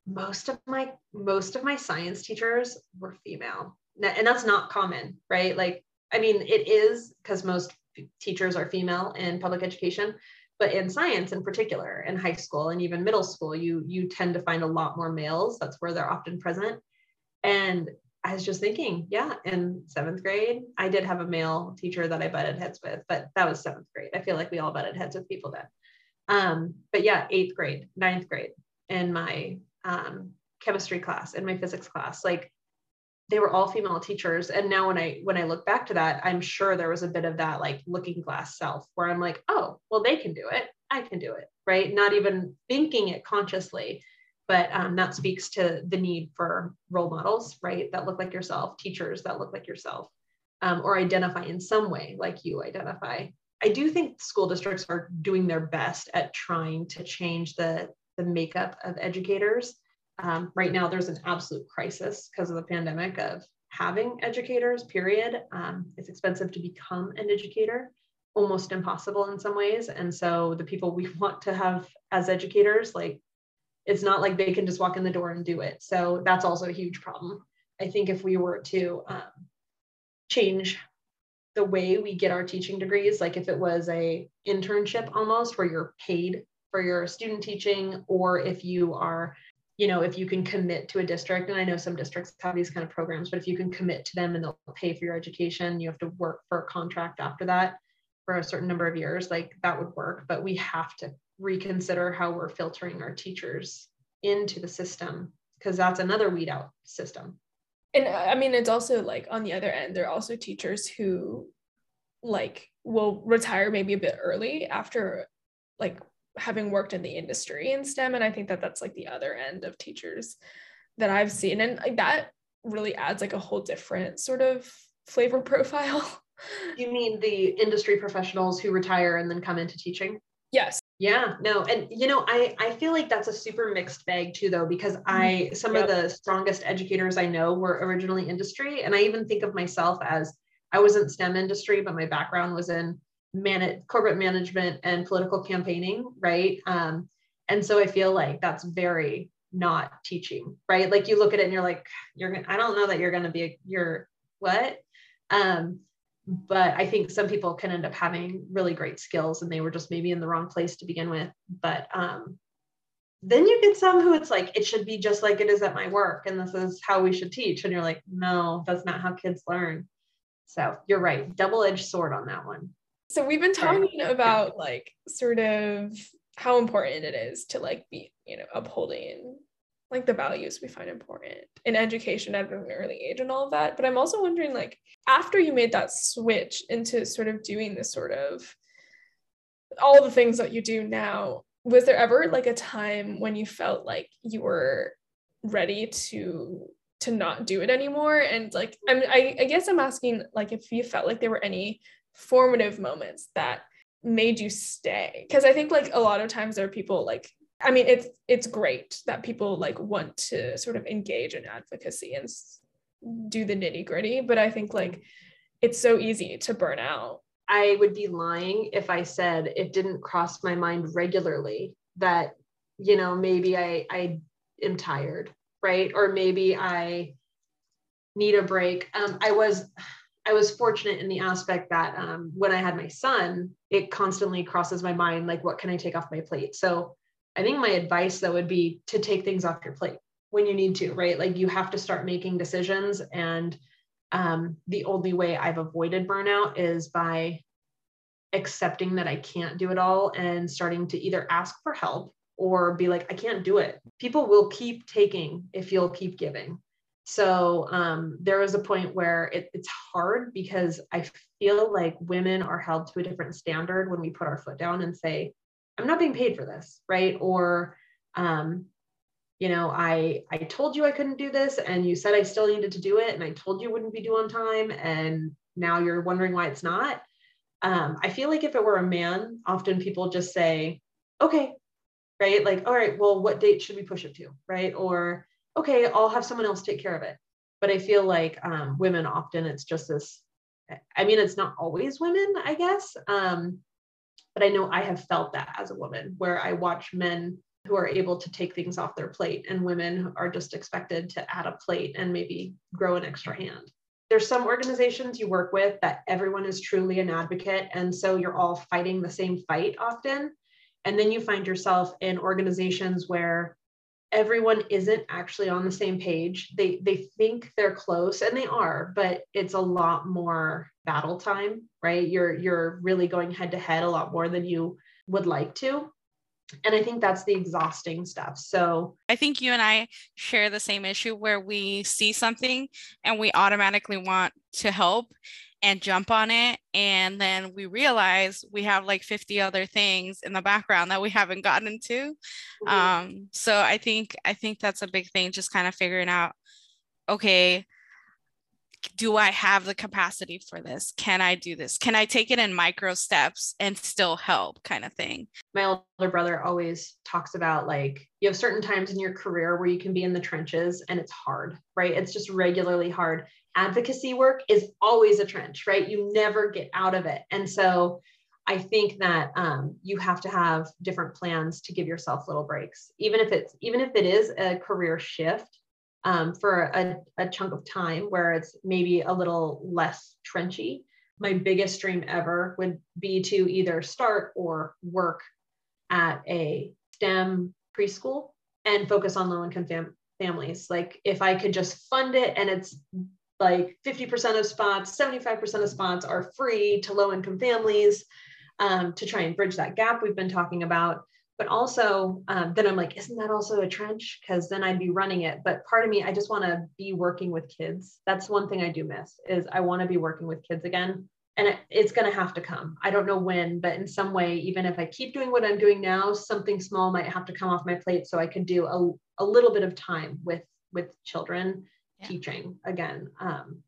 most of my most of my science teachers were female. And that's not common, right? Like I mean it is because most teachers are female in public education, but in science in particular in high school and even middle school you you tend to find a lot more males that's where they're often present and I was just thinking, yeah, in seventh grade, I did have a male teacher that I butted heads with, but that was seventh grade. I feel like we all butted heads with people then. Um, but yeah, eighth grade, ninth grade, in my um, chemistry class, in my physics class, like they were all female teachers. And now when I when I look back to that, I'm sure there was a bit of that like looking glass self where I'm like, oh, well, they can do it. I can do it, right? Not even thinking it consciously, but um, that speaks to the need for role models, right? That look like yourself, teachers that look like yourself, um, or identify in some way like you identify. I do think school districts are doing their best at trying to change the, the makeup of educators. Um, right now, there's an absolute crisis because of the pandemic of having educators, period. Um, it's expensive to become an educator, almost impossible in some ways. And so the people we want to have as educators, like it's not like they can just walk in the door and do it. So that's also a huge problem. I think if we were to um, change the way we get our teaching degrees, like if it was a internship almost where you're paid for your student teaching, or if you are, you know, if you can commit to a district, and I know some districts have these kind of programs, but if you can commit to them and they'll pay for your education, you have to work for a contract after that for a certain number of years, like that would work. But we have to reconsider how we're filtering our teachers into the system because that's another weed out system and uh, i mean it's also like on the other end there are also teachers who like will retire maybe a bit early after like having worked in the industry in stem and i think that that's like the other end of teachers that i've seen and like that really adds like a whole different sort of flavor profile you mean the industry professionals who retire and then come into teaching yes yeah, no. And you know, I I feel like that's a super mixed bag too though because mm-hmm. I some yep. of the strongest educators I know were originally industry and I even think of myself as I was in STEM industry but my background was in man corporate management and political campaigning, right? Um and so I feel like that's very not teaching, right? Like you look at it and you're like, you're I don't know that you're to be a, you're what? Um, but I think some people can end up having really great skills and they were just maybe in the wrong place to begin with. But um, then you get some who it's like, it should be just like it is at my work and this is how we should teach. And you're like, no, that's not how kids learn. So you're right, double edged sword on that one. So we've been talking about like sort of how important it is to like be, you know, upholding like the values we find important in education at an early age and all of that. But I'm also wondering, like, after you made that switch into sort of doing this sort of all the things that you do now, was there ever like a time when you felt like you were ready to to not do it anymore? And like, I'm I, I guess I'm asking like if you felt like there were any formative moments that made you stay because i think like a lot of times there are people like I mean, it's it's great that people like want to sort of engage in advocacy and do the nitty gritty, but I think like it's so easy to burn out. I would be lying if I said it didn't cross my mind regularly that you know maybe I I am tired, right? Or maybe I need a break. Um, I was I was fortunate in the aspect that um, when I had my son, it constantly crosses my mind like, what can I take off my plate? So I think my advice though would be to take things off your plate when you need to, right? Like you have to start making decisions. And um, the only way I've avoided burnout is by accepting that I can't do it all and starting to either ask for help or be like, I can't do it. People will keep taking if you'll keep giving. So um, there was a point where it, it's hard because I feel like women are held to a different standard when we put our foot down and say, I'm not being paid for this, right? Or, um, you know, I I told you I couldn't do this, and you said I still needed to do it, and I told you wouldn't be due on time, and now you're wondering why it's not. Um, I feel like if it were a man, often people just say, okay, right? Like, all right, well, what date should we push it to, right? Or okay, I'll have someone else take care of it. But I feel like um, women often it's just this. I mean, it's not always women, I guess. Um, but I know I have felt that as a woman where I watch men who are able to take things off their plate and women are just expected to add a plate and maybe grow an extra hand. There's some organizations you work with that everyone is truly an advocate. And so you're all fighting the same fight often. And then you find yourself in organizations where everyone isn't actually on the same page. They they think they're close and they are, but it's a lot more battle time, right? You're you're really going head to head a lot more than you would like to. And I think that's the exhausting stuff. So I think you and I share the same issue where we see something and we automatically want to help and jump on it and then we realize we have like 50 other things in the background that we haven't gotten to mm-hmm. um, so i think i think that's a big thing just kind of figuring out okay do I have the capacity for this? Can I do this? Can I take it in micro steps and still help kind of thing? My older brother always talks about like you have certain times in your career where you can be in the trenches and it's hard, right? It's just regularly hard advocacy work is always a trench, right? You never get out of it. And so I think that um, you have to have different plans to give yourself little breaks, even if it's even if it is a career shift um, for a, a chunk of time where it's maybe a little less trenchy. My biggest dream ever would be to either start or work at a STEM preschool and focus on low income fam- families. Like if I could just fund it and it's like 50% of spots, 75% of spots are free to low income families um, to try and bridge that gap we've been talking about. But also, um, then I'm like, isn't that also a trench? Because then I'd be running it. But part of me, I just want to be working with kids. That's one thing I do miss is I want to be working with kids again. And it, it's going to have to come. I don't know when, but in some way, even if I keep doing what I'm doing now, something small might have to come off my plate so I could do a, a little bit of time with with children yeah. teaching again um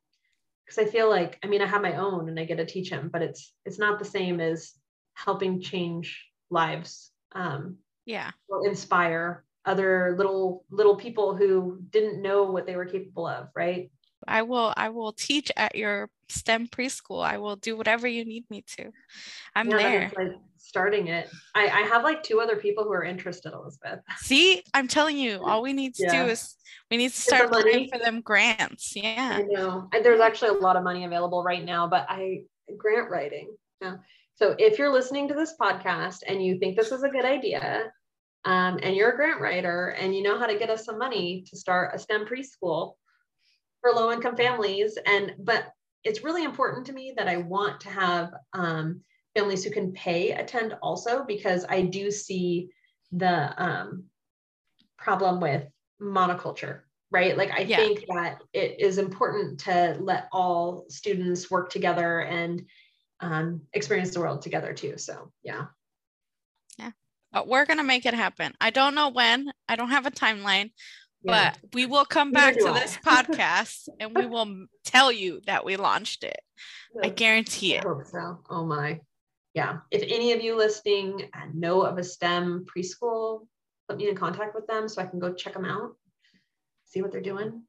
because i feel like i mean i have my own and i get to teach him but it's it's not the same as helping change lives um yeah or inspire other little little people who didn't know what they were capable of right I will I will teach at your STEM preschool. I will do whatever you need me to. I'm Yeah, there. like starting it. I, I have like two other people who are interested, Elizabeth. See, I'm telling you, all we need to Yeah. do is we need to start looking for them grants. Yeah. I know. And there's actually a lot of money available right now, but I grant writing. Yeah. So if you're listening to this podcast and you think this is a good idea, um, and you're a grant writer and you know how to get us some money to start a STEM preschool for low income families, and but it's really important to me that I want to have um, families who can pay attend also because I do see the um, problem with monoculture, right? Like I Yeah. think that it is important to let all students work together and um, experience the world together too. So yeah, Yeah. But we're gonna make it happen. I don't know when. I don't have a timeline, yeah. but we will come back to I. this podcast and we will tell you that we launched it. I guarantee I it. hope so. Oh my. Yeah. If any of you listening uh, know of a STEM preschool, put me in contact with them so I can go check them out, see what they're doing.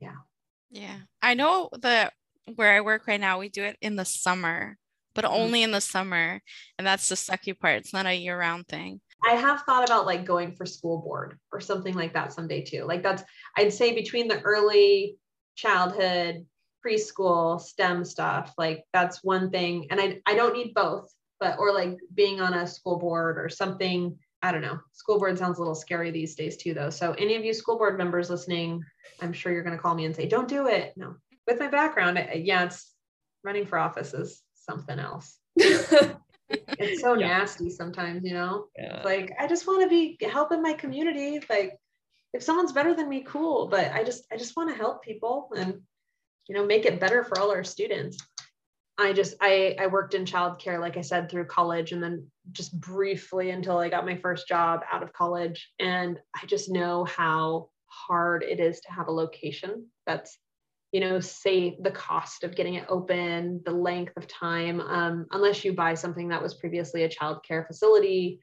Yeah. Yeah. I know that where I work right now, we do it in the summer, but Mhm. only in the summer. And that's the sucky part. It's not a year round thing. I have thought about like going for school board or something like that someday too. Like that's, I'd say between the early childhood, preschool, STEM stuff, like that's one thing. And I, I don't need both, but, or like being on a school board or something. I don't know. School board sounds a little scary these days too, though. So any of you school board members listening, I'm sure you're going to call me and say, don't do it. No, with my background, I- yeah, it's running for office is something else. It's so Yeah. nasty sometimes, you know? yeah. It's like I just want to be helping my community. Like if someone's better than me, cool. But I just I just want to help people and you know make it better for all our students. I just I I worked in childcare, like I said, through college and then just briefly until I got my first job out of college. And I just know how hard it is to have a location that's you know, say the cost of getting it open, the length of time, um, unless you buy something that was previously a childcare facility.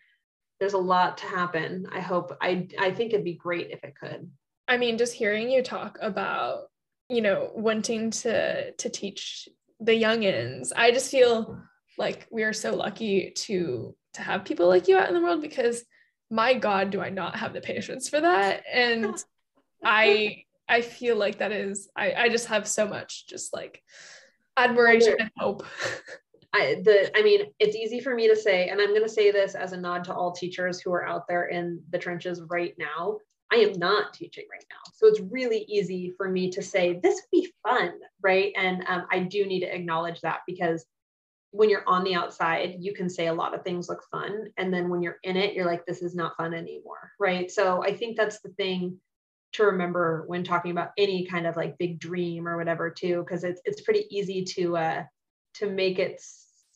There's a lot to happen. I hope I I think it'd be great if it could. I mean, just hearing you talk about, you know, wanting to to teach the youngins, I just feel like we are so lucky to to have people like you out in the world because my God, do I not have the patience for that? And I I feel like that is I, I just have so much just like admiration and hope. I the I mean, it's easy for me to say, and I'm going to say this as a nod to all teachers who are out there in the trenches right now. I am not teaching right now, so it's really easy for me to say this would be fun, right? And um, I do need to acknowledge that because when you're on the outside, you can say a lot of things look fun, and then when you're in it, you're like, this is not fun anymore, right? So I think that's the thing to remember when talking about any kind of like big dream or whatever too because it's it's pretty easy to uh to make it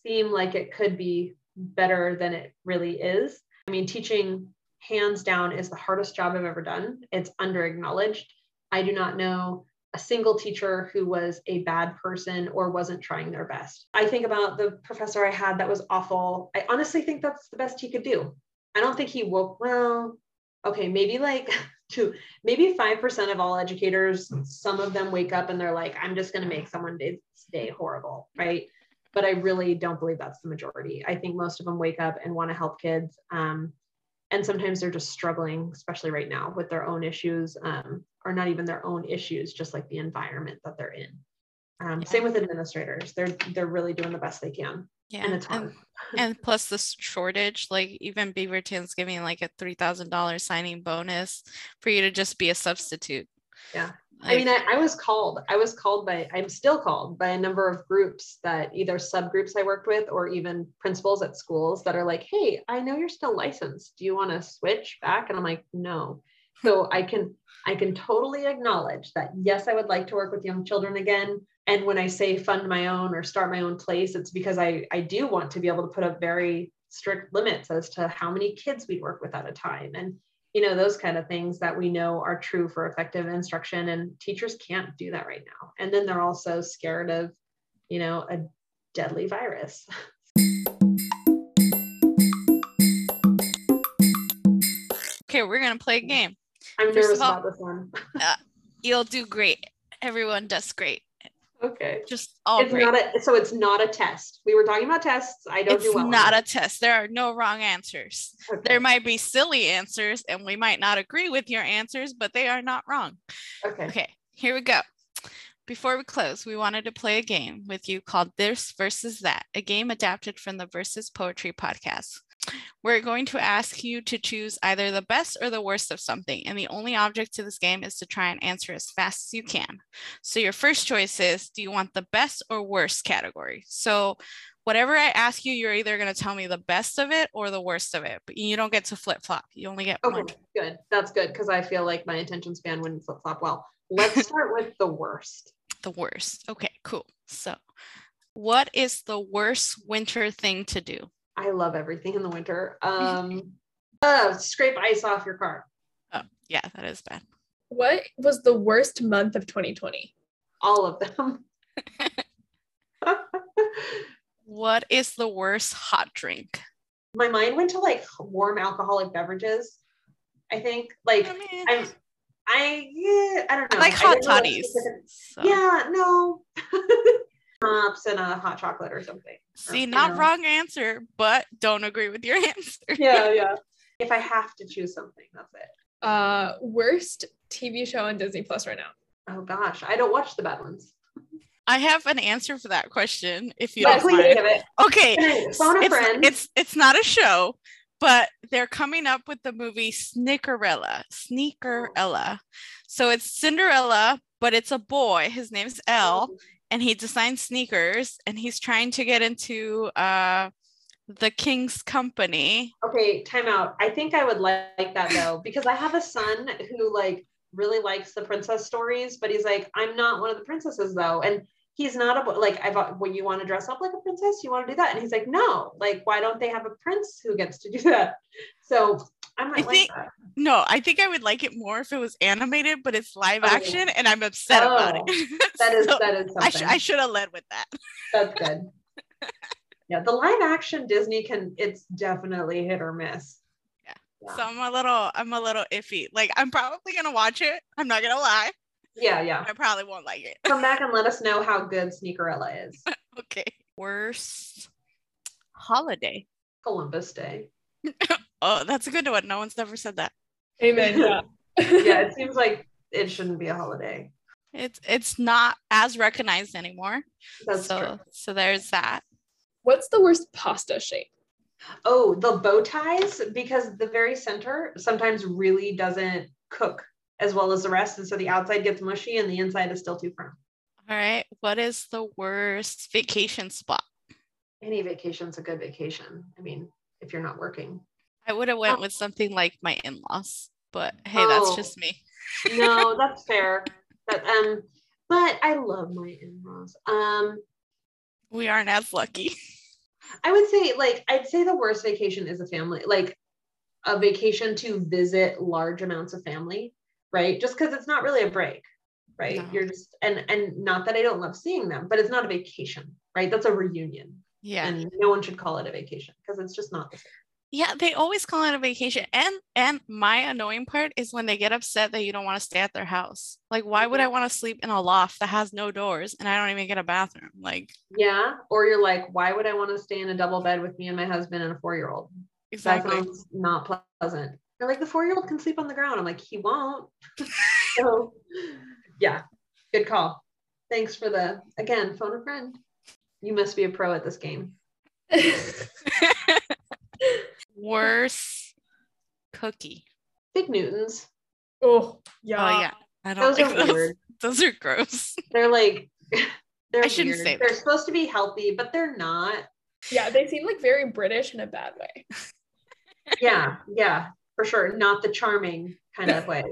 seem like it could be better than it really is i mean teaching hands down is the hardest job i've ever done. It's under acknowledged i do not know a single teacher who was a bad person or wasn't trying their best. I think about the professor i had that was awful. I honestly think that's the best he could do. I don't think he woke well okay maybe like to maybe 5% of all educators some of them wake up and they're like i'm just going to make someone's day horrible right? But i really don't believe that's the majority. I think most of them wake up and want to help kids. Um, and sometimes they're just struggling especially right now with their own issues um, or not even their own issues just like the environment that they're in um, Yeah. same with administrators they're they're really doing the best they can Yeah. and it's hard and plus the shortage like even beaverton's giving like a $3000 signing bonus for you to just be a substitute Yeah. I mean, I, I was called. I was called by, I'm still called by a number of groups that either subgroups I worked with or even principals at schools that are like, hey, I know you're still licensed. Do you want to switch back? And I'm like, no. So I can, I can totally acknowledge that yes, I would like to work with young children again. And when I say fund my own or start my own place, it's because I, I do want to be able to put up very strict limits as to how many kids we'd work with at a time. And you know those kind of things that we know are true for effective instruction and teachers can't do that right now. And then they're also scared of you know a deadly virus. Okay we're gonna play a game. I'm First nervous all- about this one. Uh, you'll do great. Everyone does great. Okay. Just all it's great. not a so it's not a test. We were talking about tests. I don't it's do well. not a test. There are no wrong answers. Okay. There might be silly answers, and we might not agree with your answers, but they are not wrong. Okay. Okay, here we go. Before we close, we wanted to play a game with you called This versus That, a game adapted from the Versus Poetry podcast. We're going to ask you to choose either the best or the worst of something, and the only object to this game is to try and answer as fast as you can. So, your first choice is do you want the best or worst category? So, whatever I ask you, you're either going to tell me the best of it or the worst of it, but you don't get to flip flop. You only get one. Okay. Good. That's good because I feel like my attention span wouldn't flip flop well. Let's start with the worst. The worst. Okay, cool. So, what is the worst winter thing to do? I love everything in the winter. Um, uh, scrape ice off your car. Oh, yeah, that is bad. What was the worst month of 2020? All of them. What is the worst hot drink? my mind went to like warm alcoholic beverages. I think like I mean, I'm I yeah, I don't I know. like hot didn't know what toddies. so- Yeah, no. Hops and a hot chocolate or something. See, you not know. wrong answer, but don't agree with your answer. Yeah, yeah. If I have to choose something, that's it. Uh, worst TV show on Disney Plus right now. Oh gosh, I don't watch the bad ones. I have an answer for that question if you Yeah, don't please mind. give it. Okay, Phone a it's, friend. it's it's not a show, but they're coming up with the movie Snickerella. Sneakerella. So it's Cinderella, but it's a boy. His name's Elle, and he designs sneakers, and he's trying to get into uh the king's company. Okay, time out. I think I would like that though, because I have a son who like really likes the princess stories, but he's like, I'm not one of the princesses though. And he's not a like I've when you want to dress up like a princess, you want to do that. And he's like, no, like why don't they have a prince who gets to do that? So I might I like think- that. No, I think I would like it more if it was animated, but it's live Oh. action, and I'm upset about Oh, it. That is So that is I, something. sh- I should have led with that. That's good. yeah, the live action Disney can it's definitely hit or miss. Yeah. Yeah. So I'm a little, I'm a little iffy. Like I'm probably gonna watch it. I'm not gonna lie. Yeah, yeah. I probably won't like it. Come back and let us know how good Sneakerella is. Okay. Worst holiday. Columbus Day. Oh, that's a good one. No one's ever said that. Amen. Yeah. Yeah, it seems like it shouldn't be a holiday. It's it's not as recognized anymore. That's so true. so there's that. What's the worst pasta shape? Oh, the bow ties, because the very center sometimes really doesn't cook as well as the rest. And so the outside gets mushy and the inside is still too firm. All right. What is the worst vacation spot? Any vacation's a good vacation. I mean, if you're not working. I would have went Oh. with something like my in-laws, but hey, that's Oh. just me. No, that's fair. But um, but I love my in-laws. Um, We aren't as lucky. I would say like I'd say the worst vacation is a family, like a vacation to visit large amounts of family, right? Just because it's not really a break, right? No. You're just and and not that I don't love seeing them, but it's not a vacation, right? That's a reunion. Yeah. And no one should call it a vacation because it's just not the same. Yeah, they always call it a vacation. And and my annoying part is when they get upset that you don't want to stay at their house. Like, why would mm-hmm. I want to sleep in a loft that has no doors and I don't even get a bathroom? Like, Yeah. Or you're like, why would I want to stay in a double bed with me and my husband and a four-year-old? That exactly. sounds not pleasant. They're like, the four-year-old can sleep on the ground. I'm like, he won't. so yeah, good call. Thanks for the again, phone a friend. You must be a pro at this game. Worst cookie. Fig Newtons. oh, yeah. Oh yeah. I don't Those like are those. weird. Those are gross. They're like they're I shouldn't weird. say They're that. supposed to be healthy, but they're not. Yeah, they seem like very British in a bad way. Yeah, yeah, for sure. Not the charming kind of way.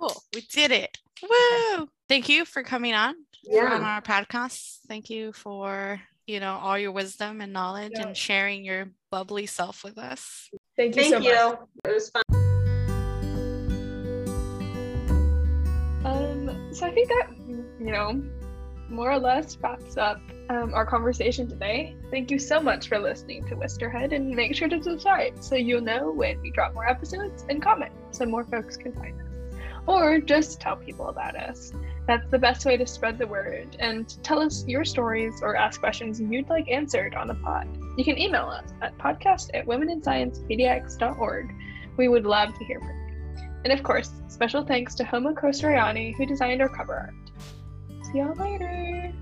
Cool. We did it. Woo! Thank you for coming on on our podcast. Thank you for you know all your wisdom and knowledge Yeah. and sharing your bubbly self with us. Thank you Thank so you. much. It was fun. Um, so I think that, you know, more or less wraps up um, our conversation today. Thank you so much for listening to Wisterhead and make sure to subscribe so you'll know when we drop more episodes and comment so more folks can find us. or just tell people about us. That's the best way to spread the word and tell us your stories or ask questions you'd like answered on the pod. You can email us at podcast at womeninsciencepdx.org. We would love to hear from you. And of course, special thanks to Homo Kostoriani who designed our cover art. See y'all later.